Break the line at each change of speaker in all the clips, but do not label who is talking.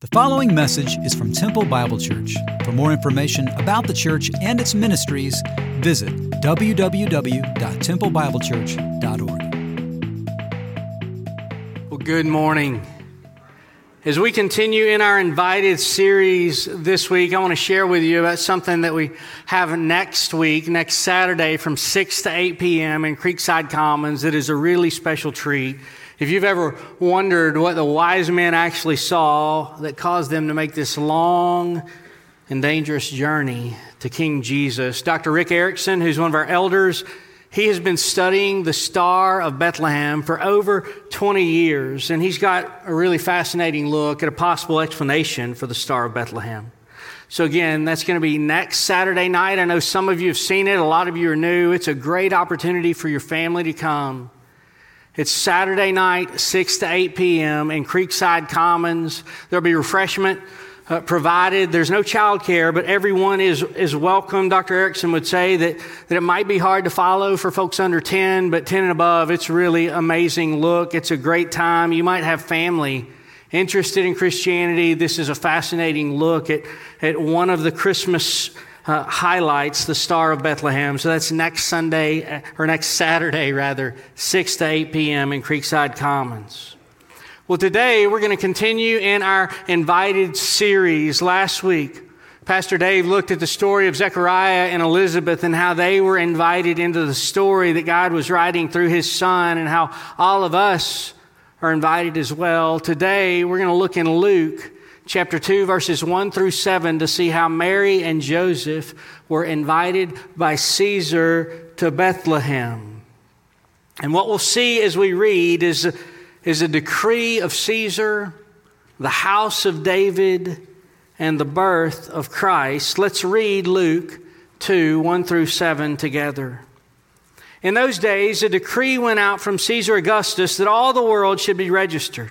The following message is from Temple Bible Church. For more information about the church and its ministries, visit www.templebiblechurch.org.
Well, good morning. As we continue in our invited series this week, I want to share with you about something that we have next week, next Saturday from 6 to 8 p.m. in Creekside Commons. It is a really special treat. If you've ever wondered what the wise men actually saw that caused them to make this long and dangerous journey to King Jesus, Dr. Rick Erickson, who's one of our elders, he has been studying the Star of Bethlehem for over 20 years, and he's got a really fascinating look at a possible explanation for the Star of Bethlehem. So, again, that's going to be next Saturday night. I know some of you have seen it, a lot of you are new. It's a great opportunity for your family to come it's Saturday night, 6 to 8 p.m. in Creekside Commons. There'll be refreshment uh, provided. There's no child care, but everyone is, is welcome. Dr. Erickson would say that, that it might be hard to follow for folks under 10, but 10 and above, it's really amazing look. It's a great time. You might have family interested in Christianity. This is a fascinating look at, at one of the Christmas uh, highlights the Star of Bethlehem. So that's next Sunday, uh, or next Saturday, rather, 6 to 8 p.m. in Creekside Commons. Well, today we're going to continue in our invited series. Last week, Pastor Dave looked at the story of Zechariah and Elizabeth and how they were invited into the story that God was writing through his son and how all of us are invited as well. Today, we're going to look in Luke chapter 2, verses 1 through 7, to see how Mary and Joseph were invited by Caesar to Bethlehem. And what we'll see as we read is, is a decree of Caesar, the house of David, and the birth of Christ. Let's read Luke 2 1 through 7 together. In those days, a decree went out from Caesar Augustus that all the world should be registered.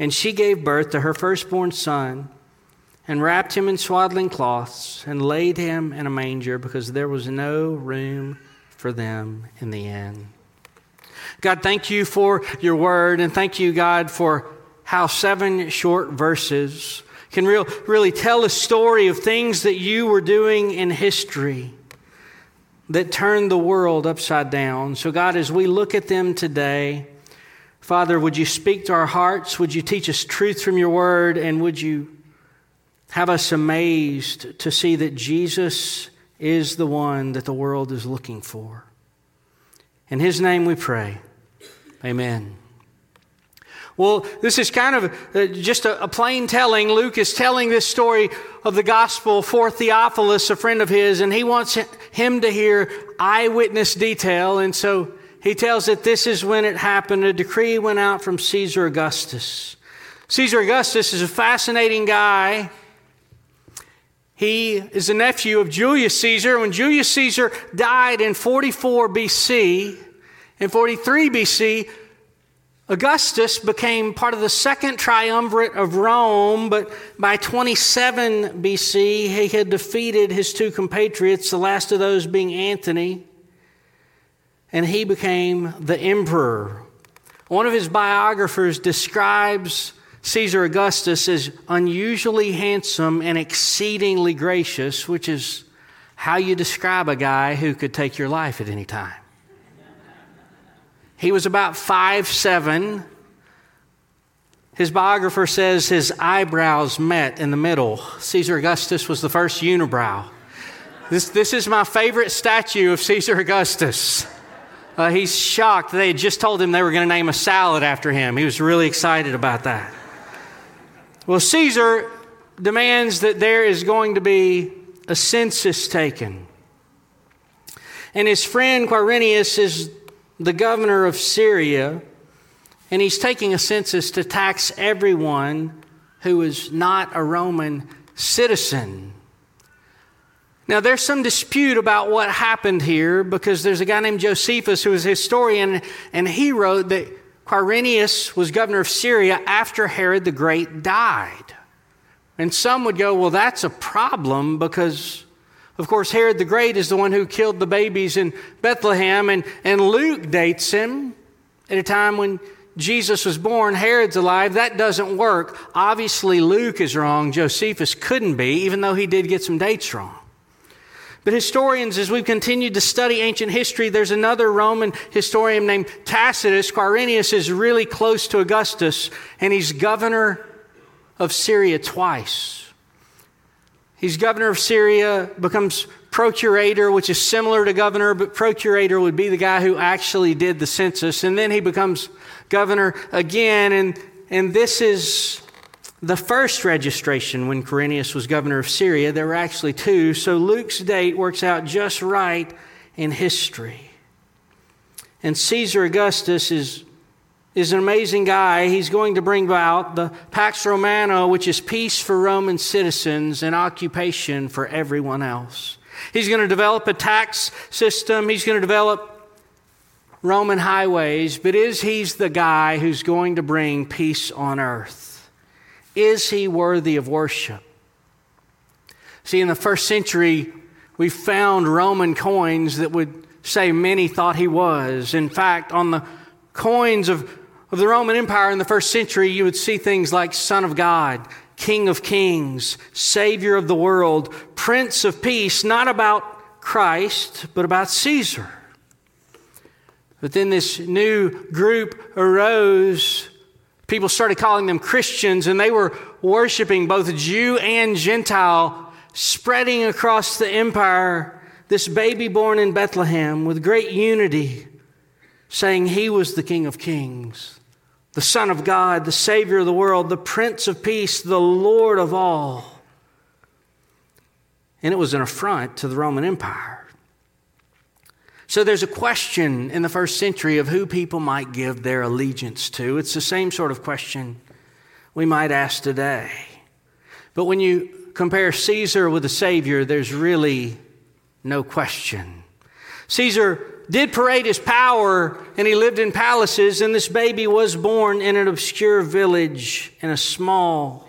And she gave birth to her firstborn son and wrapped him in swaddling cloths and laid him in a manger because there was no room for them in the inn. God, thank you for your word, and thank you, God, for how seven short verses can real, really tell a story of things that you were doing in history that turned the world upside down. So, God, as we look at them today, Father, would you speak to our hearts? Would you teach us truth from your word? And would you have us amazed to see that Jesus is the one that the world is looking for? In his name we pray. Amen. Well, this is kind of uh, just a, plain telling. Luke is telling this story of the gospel for Theophilus, a friend of his, and he wants him to hear eyewitness detail. And so he tells that this is when it happened. A decree went out from Caesar Augustus. Caesar Augustus is a fascinating guy. He is a nephew of Julius Caesar. When Julius Caesar died in 44 BC, in 43 BC, Augustus became part of the second triumvirate of Rome, but by 27 BC, he had defeated his two compatriots, the last of those being Antony and he became the emperor. One of his biographers describes Caesar Augustus as unusually handsome and exceedingly gracious, which is how you describe a guy who could take your life at any time. He was about five seven. His biographer says his eyebrows met in the middle. Caesar Augustus was the first unibrow. This, this is my favorite statue of Caesar Augustus. Uh, he's shocked. They had just told him they were going to name a salad after him. He was really excited about that. Well, Caesar demands that there is going to be a census taken. And his friend Quirinius is the governor of Syria, and he's taking a census to tax everyone who is not a Roman citizen. Now, there's some dispute about what happened here because there's a guy named Josephus who was a historian, and he wrote that Quirinius was governor of Syria after Herod the Great died. And some would go, well, that's a problem because, of course, Herod the Great is the one who killed the babies in Bethlehem, and, and Luke dates him at a time when Jesus was born, Herod's alive. That doesn't work. Obviously, Luke is wrong. Josephus couldn't be, even though he did get some dates wrong. But historians, as we've continued to study ancient history, there's another Roman historian named Tacitus. Quirinius is really close to Augustus, and he's governor of Syria twice. He's governor of Syria, becomes procurator, which is similar to governor, but procurator would be the guy who actually did the census. And then he becomes governor again. And, and this is the first registration when Quirinius was governor of Syria. There were actually two. So Luke's date works out just right in history. And Caesar Augustus is, is an amazing guy. He's going to bring about the Pax Romana, which is peace for Roman citizens and occupation for everyone else. He's going to develop a tax system. He's going to develop Roman highways, but is he the guy who's going to bring peace on earth? Is he worthy of worship? See, in the first century, we found Roman coins that would say many thought he was. In fact, on the coins of, of the Roman Empire in the first century, you would see things like Son of God, King of Kings, Savior of the world, Prince of Peace, not about Christ, but about Caesar. But then this new group arose. People started calling them Christians, and they were worshiping both Jew and Gentile, spreading across the empire this baby born in Bethlehem with great unity, saying he was the King of Kings, the Son of God, the Savior of the world, the Prince of Peace, the Lord of all. And it was an affront to the Roman Empire. So there's a question in the first century of who people might give their allegiance to. It's the same sort of question we might ask today. But when you compare Caesar with the Savior, there's really no question. Caesar did parade his power and he lived in palaces, and this baby was born in an obscure village in a small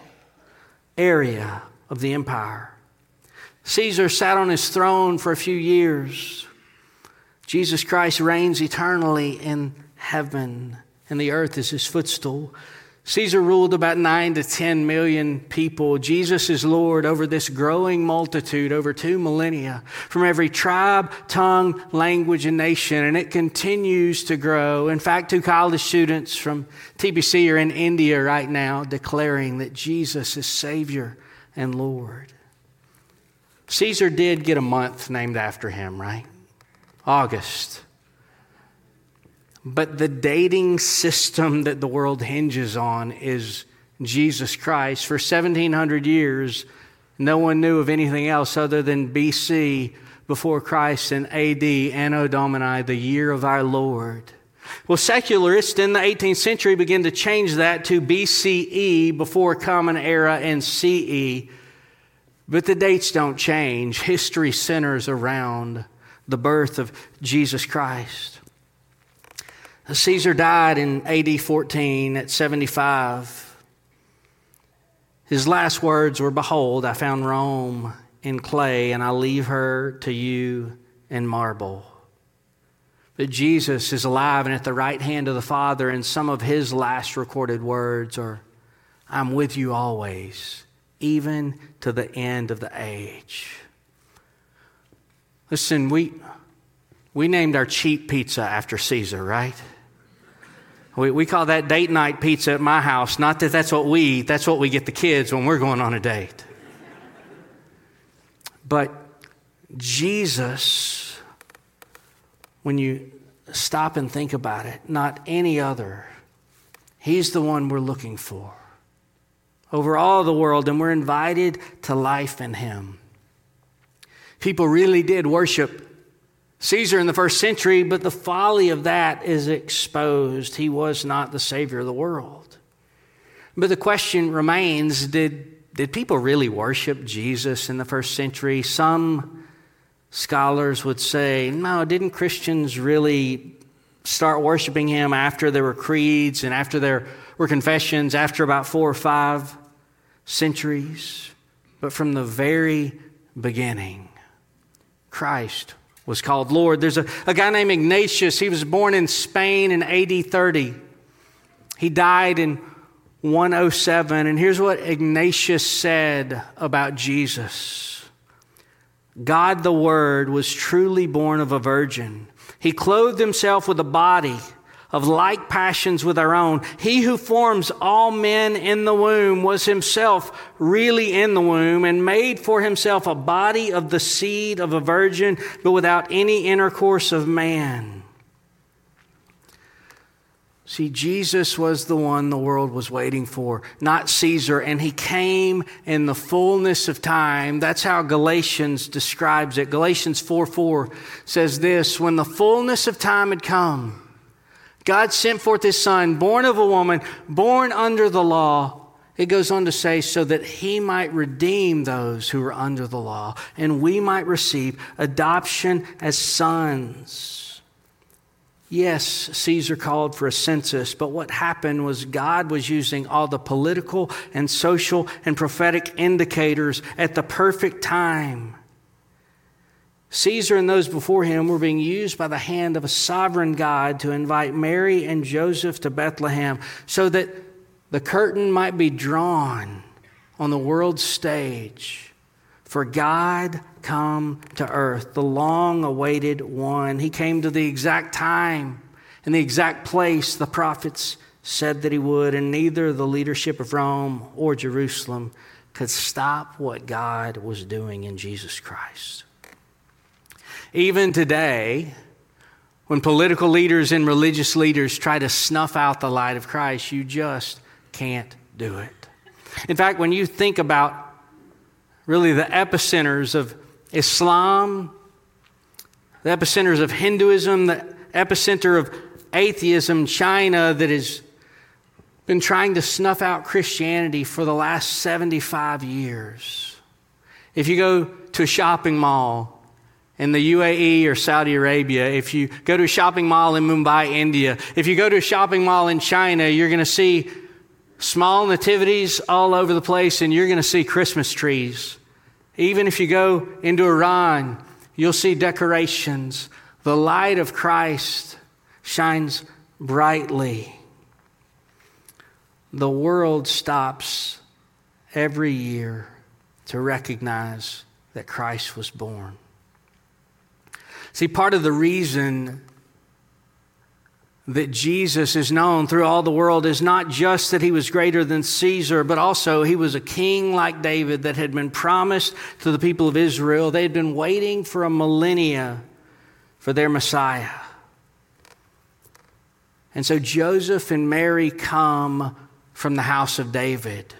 area of the empire. Caesar sat on his throne for a few years. Jesus Christ reigns eternally in heaven, and the earth is his footstool. Caesar ruled about nine to 10 million people. Jesus is Lord over this growing multitude over two millennia from every tribe, tongue, language, and nation. And it continues to grow. In fact, two college students from TBC are in India right now declaring that Jesus is Savior and Lord. Caesar did get a month named after him, right? August. But the dating system that the world hinges on is Jesus Christ. For 1700 years, no one knew of anything else other than BC before Christ and AD, Anno Domini, the year of our Lord. Well, secularists in the 18th century began to change that to BCE before Common Era and CE. But the dates don't change. History centers around the birth of Jesus Christ. Caesar died in AD 14 at 75. His last words were Behold, I found Rome in clay, and I leave her to you in marble. But Jesus is alive and at the right hand of the Father, and some of his last recorded words are I'm with you always, even to the end of the age. Listen, we, we named our cheap pizza after Caesar, right? We, we call that date night pizza at my house. Not that that's what we eat, that's what we get the kids when we're going on a date. But Jesus, when you stop and think about it, not any other, He's the one we're looking for over all the world, and we're invited to life in Him. People really did worship Caesar in the first century, but the folly of that is exposed. He was not the Savior of the world. But the question remains did, did people really worship Jesus in the first century? Some scholars would say, no, didn't Christians really start worshiping him after there were creeds and after there were confessions, after about four or five centuries? But from the very beginning, Christ was called Lord. There's a, a guy named Ignatius. He was born in Spain in AD 30. He died in 107. And here's what Ignatius said about Jesus God the Word was truly born of a virgin. He clothed himself with a body of like passions with our own. He who forms all men in the womb was himself really in the womb and made for himself a body of the seed of a virgin, but without any intercourse of man. See, Jesus was the one the world was waiting for, not Caesar, and he came in the fullness of time. That's how Galatians describes it. Galatians 4 4 says this When the fullness of time had come, God sent forth his son, born of a woman, born under the law. It goes on to say, so that he might redeem those who are under the law, and we might receive adoption as sons. Yes, Caesar called for a census, but what happened was God was using all the political and social and prophetic indicators at the perfect time Caesar and those before him were being used by the hand of a sovereign God to invite Mary and Joseph to Bethlehem so that the curtain might be drawn on the world's stage for God come to earth, the long awaited one. He came to the exact time and the exact place the prophets said that he would, and neither the leadership of Rome or Jerusalem could stop what God was doing in Jesus Christ. Even today, when political leaders and religious leaders try to snuff out the light of Christ, you just can't do it. In fact, when you think about really the epicenters of Islam, the epicenters of Hinduism, the epicenter of atheism, China, that has been trying to snuff out Christianity for the last 75 years. If you go to a shopping mall, in the UAE or Saudi Arabia, if you go to a shopping mall in Mumbai, India, if you go to a shopping mall in China, you're going to see small nativities all over the place and you're going to see Christmas trees. Even if you go into Iran, you'll see decorations. The light of Christ shines brightly. The world stops every year to recognize that Christ was born. See, part of the reason that Jesus is known through all the world is not just that he was greater than Caesar, but also he was a king like David that had been promised to the people of Israel. They had been waiting for a millennia for their Messiah. And so Joseph and Mary come from the house of David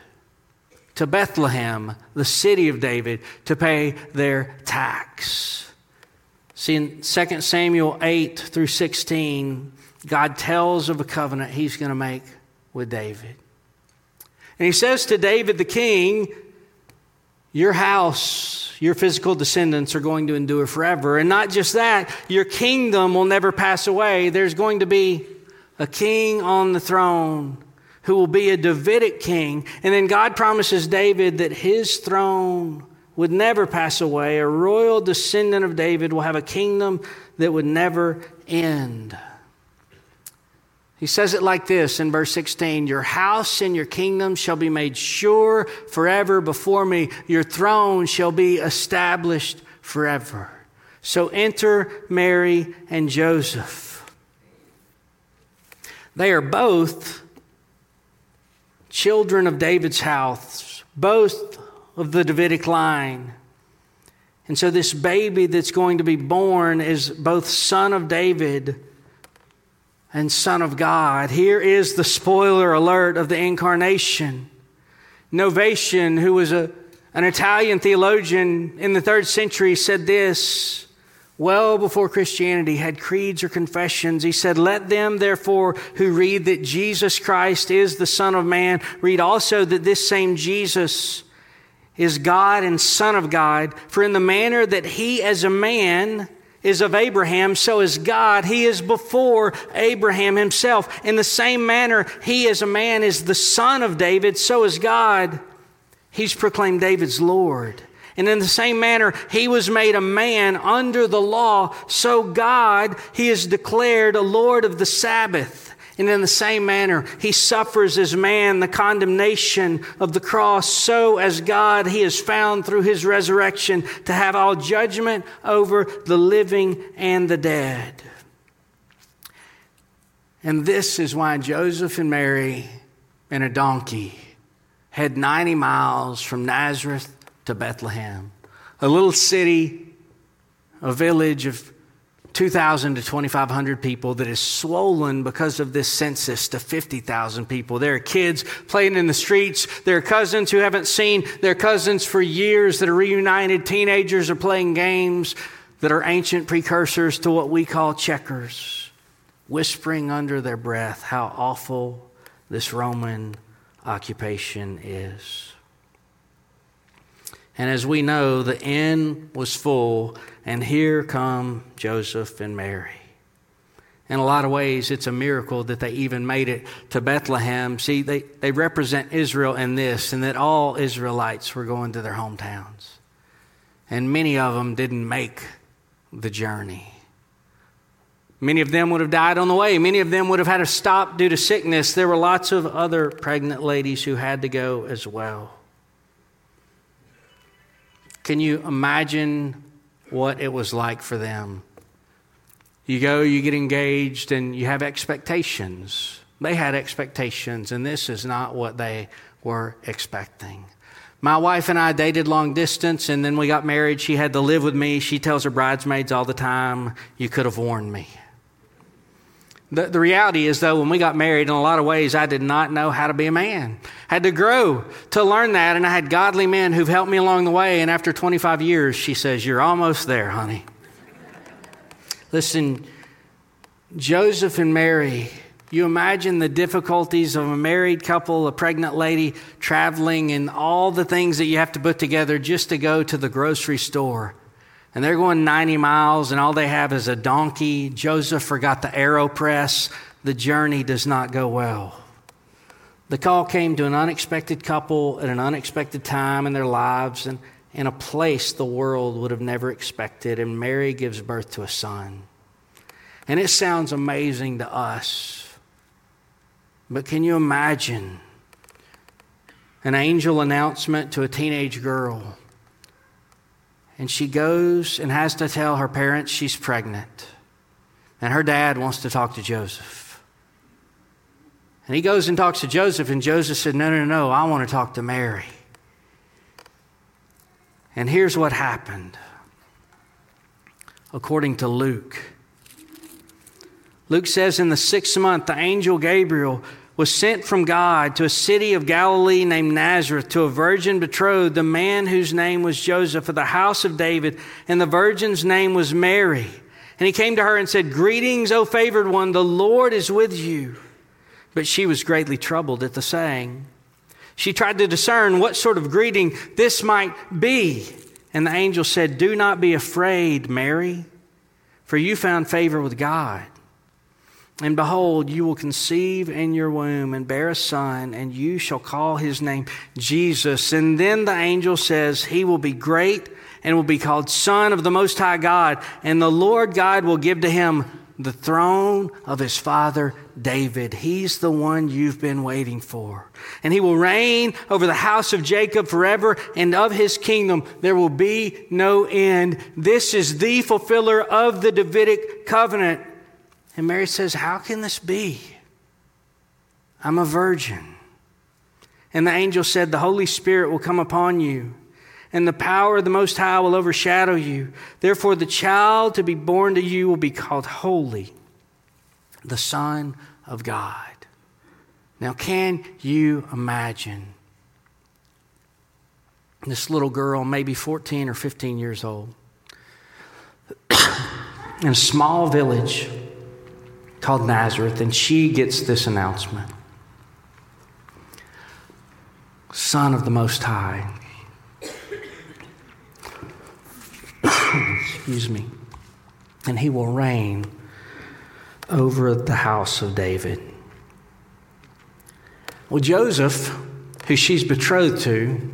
to Bethlehem, the city of David, to pay their tax. See, in 2 Samuel 8 through 16, God tells of a covenant he's going to make with David. And he says to David the king, Your house, your physical descendants are going to endure forever. And not just that, your kingdom will never pass away. There's going to be a king on the throne who will be a Davidic king. And then God promises David that his throne would never pass away. A royal descendant of David will have a kingdom that would never end. He says it like this in verse 16 Your house and your kingdom shall be made sure forever before me, your throne shall be established forever. So enter Mary and Joseph. They are both children of David's house, both of the Davidic line. And so, this baby that's going to be born is both son of David and son of God. Here is the spoiler alert of the incarnation. Novatian, who was a, an Italian theologian in the third century, said this well before Christianity had creeds or confessions. He said, Let them, therefore, who read that Jesus Christ is the Son of Man, read also that this same Jesus is God and Son of God. For in the manner that he, as a man, is of Abraham, so is God. He is before Abraham himself. In the same manner, he, as a man, is the Son of David, so is God. He's proclaimed David's Lord. And in the same manner, he was made a man under the law. So God, he is declared a Lord of the Sabbath. And in the same manner, he suffers as man the condemnation of the cross. So as God, he is found through his resurrection to have all judgment over the living and the dead. And this is why Joseph and Mary and a donkey had 90 miles from Nazareth to Bethlehem, a little city, a village of 2,000 to 2,500 people that is swollen because of this census to 50,000 people. There are kids playing in the streets. There are cousins who haven't seen their cousins for years that are reunited. Teenagers are playing games that are ancient precursors to what we call checkers, whispering under their breath how awful this Roman occupation is. And as we know, the inn was full, and here come Joseph and Mary. In a lot of ways, it's a miracle that they even made it to Bethlehem. See, they, they represent Israel in this, and that all Israelites were going to their hometowns. And many of them didn't make the journey. Many of them would have died on the way. Many of them would have had to stop due to sickness. There were lots of other pregnant ladies who had to go as well. Can you imagine what it was like for them? You go, you get engaged, and you have expectations. They had expectations, and this is not what they were expecting. My wife and I dated long distance, and then we got married. She had to live with me. She tells her bridesmaids all the time, You could have warned me. The, the reality is, though, when we got married, in a lot of ways, I did not know how to be a man. I had to grow to learn that, and I had godly men who've helped me along the way. And after 25 years, she says, You're almost there, honey. Listen, Joseph and Mary, you imagine the difficulties of a married couple, a pregnant lady traveling, and all the things that you have to put together just to go to the grocery store and they're going 90 miles, and all they have is a donkey. Joseph forgot the AeroPress. The journey does not go well. The call came to an unexpected couple at an unexpected time in their lives and in a place the world would have never expected. And Mary gives birth to a son. And it sounds amazing to us. But can you imagine an angel announcement to a teenage girl? And she goes and has to tell her parents she's pregnant. And her dad wants to talk to Joseph. And he goes and talks to Joseph, and Joseph said, No, no, no, I want to talk to Mary. And here's what happened according to Luke. Luke says, In the sixth month, the angel Gabriel was sent from God to a city of Galilee named Nazareth to a virgin betrothed, the man whose name was Joseph of the house of David, and the virgin's name was Mary. And he came to her and said, Greetings, O favored one, the Lord is with you. But she was greatly troubled at the saying. She tried to discern what sort of greeting this might be. And the angel said, Do not be afraid, Mary, for you found favor with God. And behold, you will conceive in your womb and bear a son, and you shall call his name Jesus. And then the angel says, He will be great and will be called Son of the Most High God. And the Lord God will give to him the throne of his father David. He's the one you've been waiting for. And he will reign over the house of Jacob forever, and of his kingdom there will be no end. This is the fulfiller of the Davidic covenant. And Mary says, How can this be? I'm a virgin. And the angel said, The Holy Spirit will come upon you, and the power of the Most High will overshadow you. Therefore, the child to be born to you will be called Holy, the Son of God. Now, can you imagine this little girl, maybe 14 or 15 years old, in a small village called Nazareth, and she gets this announcement Son of the Most High. Excuse me. And he will reign over the house of David. Well, Joseph, who she's betrothed to,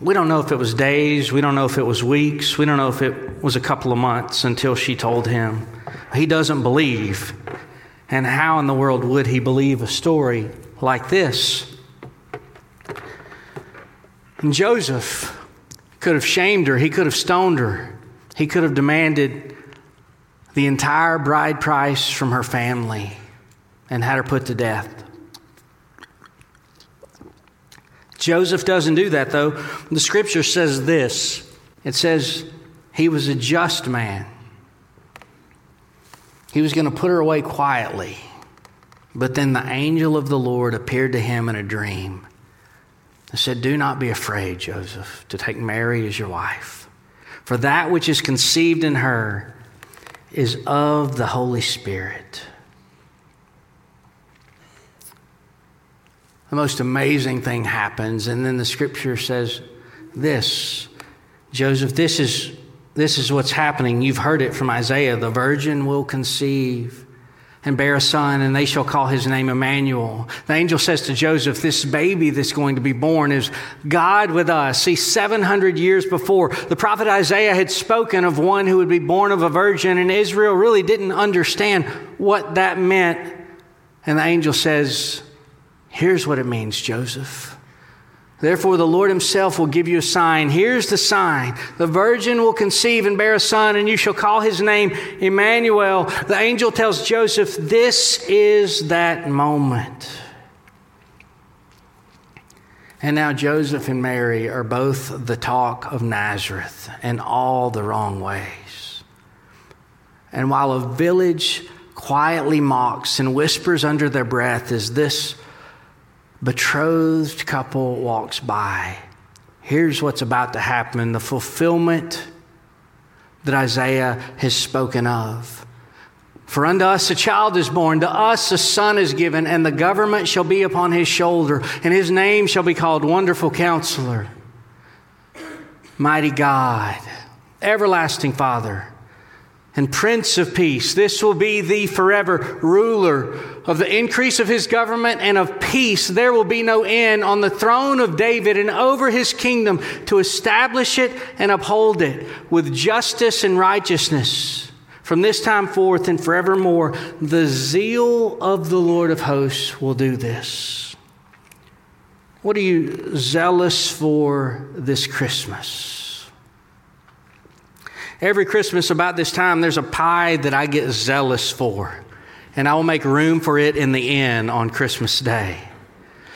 we don't know if it was days, we don't know if it was weeks, we don't know if it was a couple of months until she told him. He doesn't believe. And how in the world would he believe a story like this? And Joseph could have shamed her, he could have stoned her, he could have demanded the entire bride price from her family and had her put to death. Joseph doesn't do that, though. The scripture says this it says he was a just man. He was going to put her away quietly. But then the angel of the Lord appeared to him in a dream and said, Do not be afraid, Joseph, to take Mary as your wife. For that which is conceived in her is of the Holy Spirit. The most amazing thing happens. And then the scripture says this Joseph, this is, this is what's happening. You've heard it from Isaiah. The virgin will conceive and bear a son, and they shall call his name Emmanuel. The angel says to Joseph, This baby that's going to be born is God with us. See, 700 years before, the prophet Isaiah had spoken of one who would be born of a virgin, and Israel really didn't understand what that meant. And the angel says, Here's what it means, Joseph. Therefore, the Lord Himself will give you a sign. Here's the sign the virgin will conceive and bear a son, and you shall call his name Emmanuel. The angel tells Joseph, This is that moment. And now Joseph and Mary are both the talk of Nazareth in all the wrong ways. And while a village quietly mocks and whispers under their breath, Is this betrothed couple walks by. Here's what's about to happen the fulfillment that Isaiah has spoken of. For unto us a child is born, to us a son is given, and the government shall be upon his shoulder, and his name shall be called Wonderful Counselor, Mighty God, Everlasting Father and Prince of Peace. This will be the forever ruler of the increase of his government and of peace. There will be no end on the throne of David and over his kingdom to establish it and uphold it with justice and righteousness from this time forth and forevermore. The zeal of the Lord of hosts will do this. What are you zealous for this Christmas? Every Christmas about this time, there's a pie that I get zealous for, and I will make room for it in the inn on Christmas Day.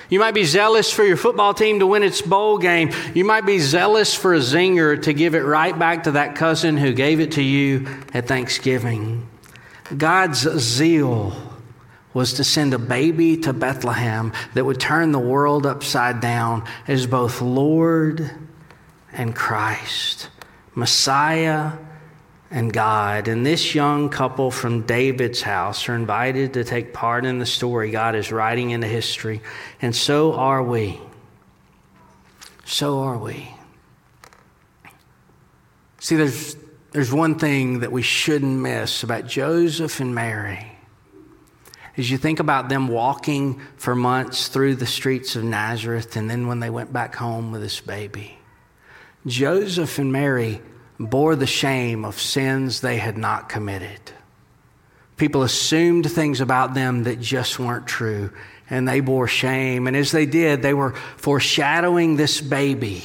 You might be zealous for your football team to win its bowl game. You might be zealous for a zinger to give it right back to that cousin who gave it to you at Thanksgiving. God's zeal was to send a baby to Bethlehem that would turn the world upside down as both Lord and Christ. Messiah and God. And this young couple from David's house are invited to take part in the story God is writing into history. And so are we. So are we. See, there's, there's one thing that we shouldn't miss about Joseph and Mary. As you think about them walking for months through the streets of Nazareth, and then when they went back home with this baby, Joseph and Mary bore the shame of sins they had not committed. People assumed things about them that just weren't true, and they bore shame. And as they did, they were foreshadowing this baby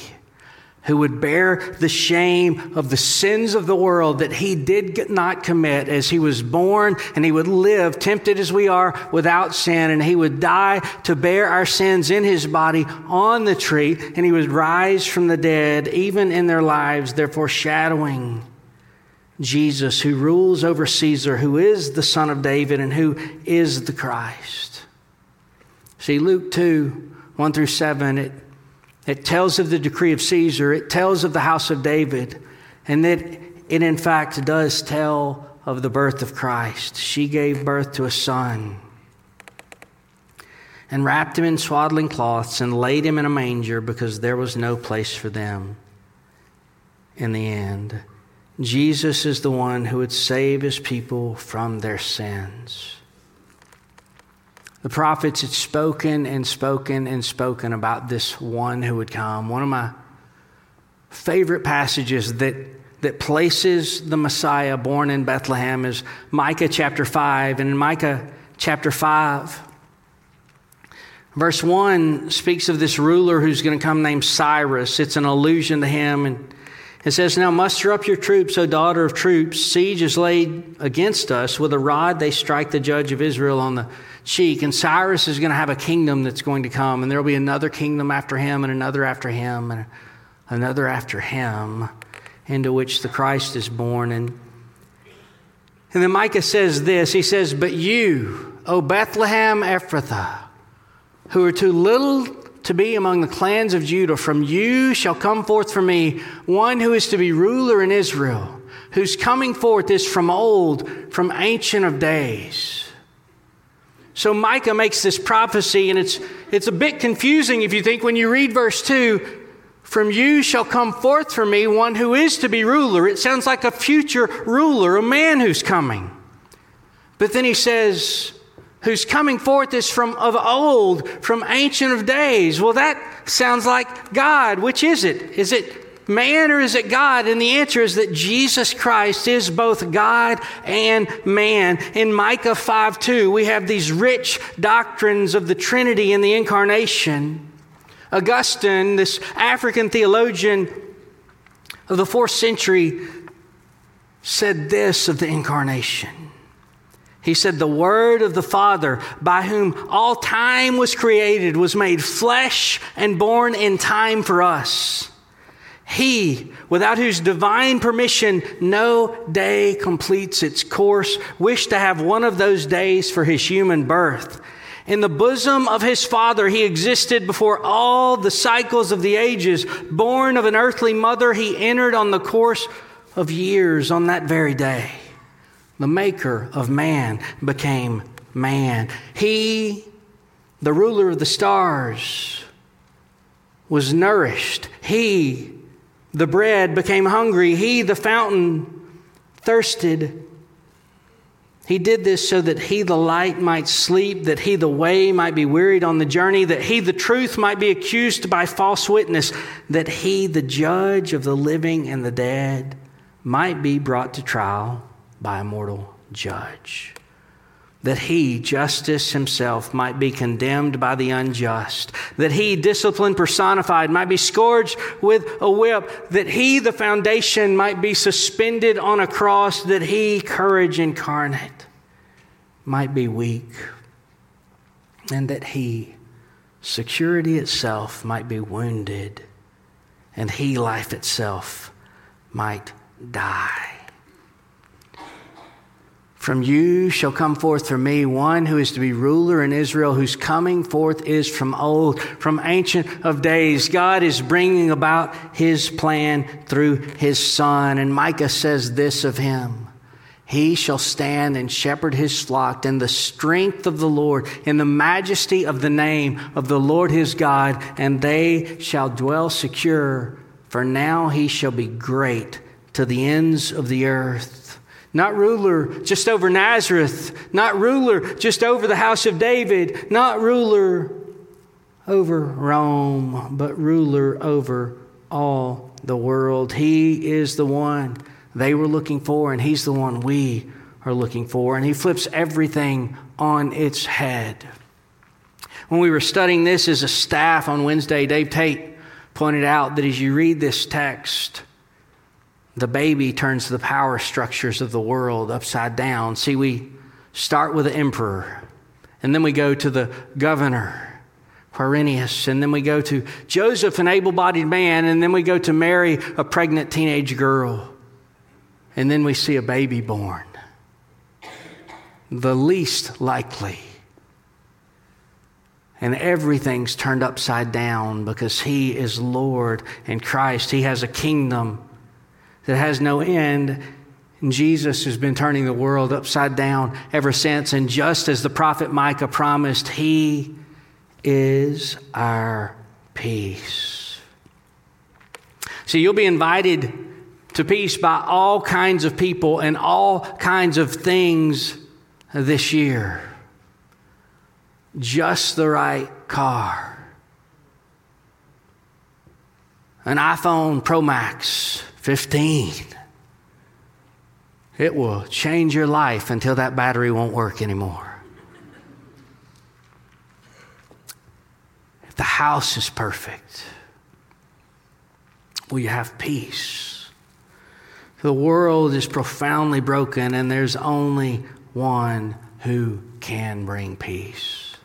who would bear the shame of the sins of the world that he did not commit as he was born, and he would live, tempted as we are, without sin, and he would die to bear our sins in his body on the tree, and he would rise from the dead, even in their lives, therefore foreshadowing Jesus, who rules over Caesar, who is the Son of David, and who is the Christ. See, Luke 2 1 through 7, it it tells of the decree of Caesar, it tells of the house of David, and that it in fact does tell of the birth of Christ. She gave birth to a son and wrapped him in swaddling cloths and laid him in a manger because there was no place for them in the end. Jesus is the one who would save his people from their sins. The prophets had spoken and spoken and spoken about this one who would come. One of my favorite passages that, that places the Messiah born in Bethlehem is Micah chapter 5. And in Micah chapter 5, verse 1 speaks of this ruler who's going to come named Cyrus. It's an allusion to him. And it says, Now muster up your troops, O daughter of troops. Siege is laid against us. With a rod they strike the judge of Israel on the cheek. And Cyrus is going to have a kingdom that's going to come. And there will be another kingdom after him, and another after him, and another after him, into which the Christ is born. And, and then Micah says this He says, But you, O Bethlehem Ephrathah, who are too little to be among the clans of Judah. From you shall come forth for me one who is to be ruler in Israel, whose coming forth is from old, from ancient of days. So Micah makes this prophecy, and it's, it's a bit confusing if you think when you read verse 2 from you shall come forth for me one who is to be ruler. It sounds like a future ruler, a man who's coming. But then he says, whose coming forth is from of old, from ancient of days. Well, that sounds like God. Which is it? Is it man or is it God? And the answer is that Jesus Christ is both God and man. In Micah 5 2, we have these rich doctrines of the Trinity and the incarnation. Augustine, this African theologian of the fourth century, said this of the incarnation. He said, The Word of the Father, by whom all time was created, was made flesh and born in time for us. He, without whose divine permission no day completes its course, wished to have one of those days for his human birth. In the bosom of his Father, he existed before all the cycles of the ages. Born of an earthly mother, he entered on the course of years on that very day the maker of man, became man. He, the ruler of the stars, was nourished. He, the bread, became hungry. He, the fountain, thirsted. He did this so that he, the light, might sleep, that he, the way, might be wearied on the journey, that he, the truth, might be accused by false witness, that he, the judge of the living and the dead, might be brought to trial by a mortal judge. That he, justice himself, might be condemned by the unjust. That he, discipline personified, might be scourged with a whip. That he, the foundation, might be suspended on a cross. That he, courage incarnate, might be weak. And that he, security itself, might be wounded. And he, life itself, might die. From you shall come forth for me one who is to be ruler in Israel, whose coming forth is from old, from ancient of days. God is bringing about his plan through his son. And Micah says this of him He shall stand and shepherd his flock in the strength of the Lord, in the majesty of the name of the Lord his God, and they shall dwell secure, for now he shall be great to the ends of the earth not ruler just over Nazareth, not ruler just over the house of David, not ruler over Rome, but ruler over all the world. He is the one they were looking for, and He's the one we are looking for. And He flips everything on its head. When we were studying this as a staff on Wednesday, Dave Tate pointed out that as you read this text, the baby turns the power structures of the world upside down. See, we start with the emperor, and then we go to the governor, Quirinius, and then we go to Joseph, an able bodied man, and then we go to Mary, a pregnant teenage girl, and then we see a baby born. The least likely. And everything's turned upside down because he is Lord and Christ. He has a kingdom that has no end. And Jesus has been turning the world upside down ever since. And just as the prophet Micah promised, He is our peace. So you'll be invited to peace by all kinds of people and all kinds of things this year. Just the right car. An iPhone Pro Max 15. It will change your life until that battery won't work anymore. If the house is perfect, will you have peace? The world is profoundly broken, and there's only one who can bring peace.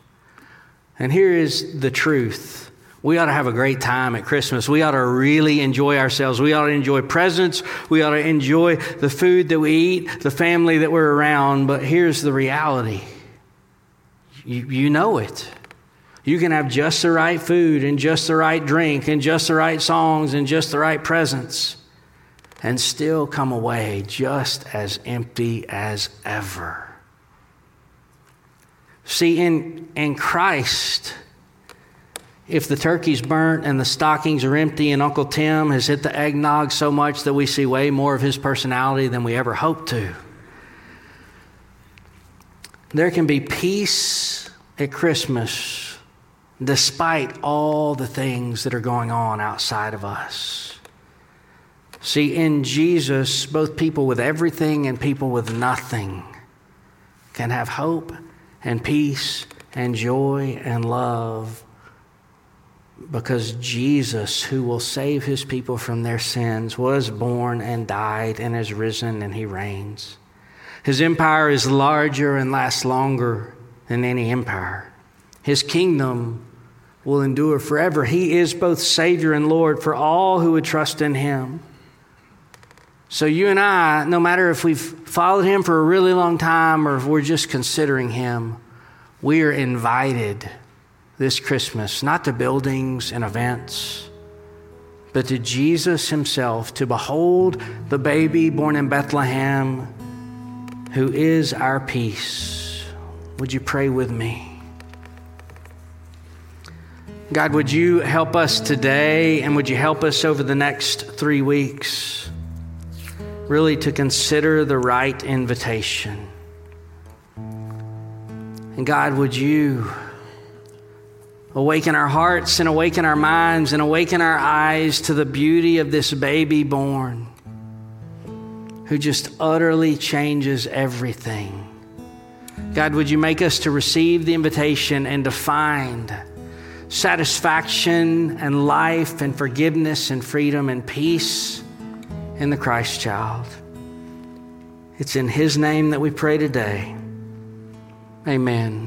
And here is the truth. We ought to have a great time at Christmas. We ought to really enjoy ourselves. We ought to enjoy presents. We ought to enjoy the food that we eat, the family that we're around. But here's the reality you, you know it. You can have just the right food and just the right drink and just the right songs and just the right presents and still come away just as empty as ever. See, in, in Christ, if the turkey's burnt and the stockings are empty and Uncle Tim has hit the eggnog so much that we see way more of his personality than we ever hoped to, there can be peace at Christmas despite all the things that are going on outside of us. See, in Jesus, both people with everything and people with nothing can have hope and peace and joy and love because Jesus, who will save his people from their sins, was born and died and has risen and he reigns. His empire is larger and lasts longer than any empire. His kingdom will endure forever. He is both Savior and Lord for all who would trust in him. So, you and I, no matter if we've followed him for a really long time or if we're just considering him, we are invited this Christmas, not to buildings and events, but to Jesus himself, to behold the baby born in Bethlehem who is our peace. Would you pray with me? God, would you help us today and would you help us over the next three weeks? really to consider the right invitation. And God, would you awaken our hearts and awaken our minds and awaken our eyes to the beauty of this baby born who just utterly changes everything. God, would you make us to receive the invitation and to find satisfaction and life and forgiveness and freedom and peace in the Christ child. It's in His name that we pray today. Amen.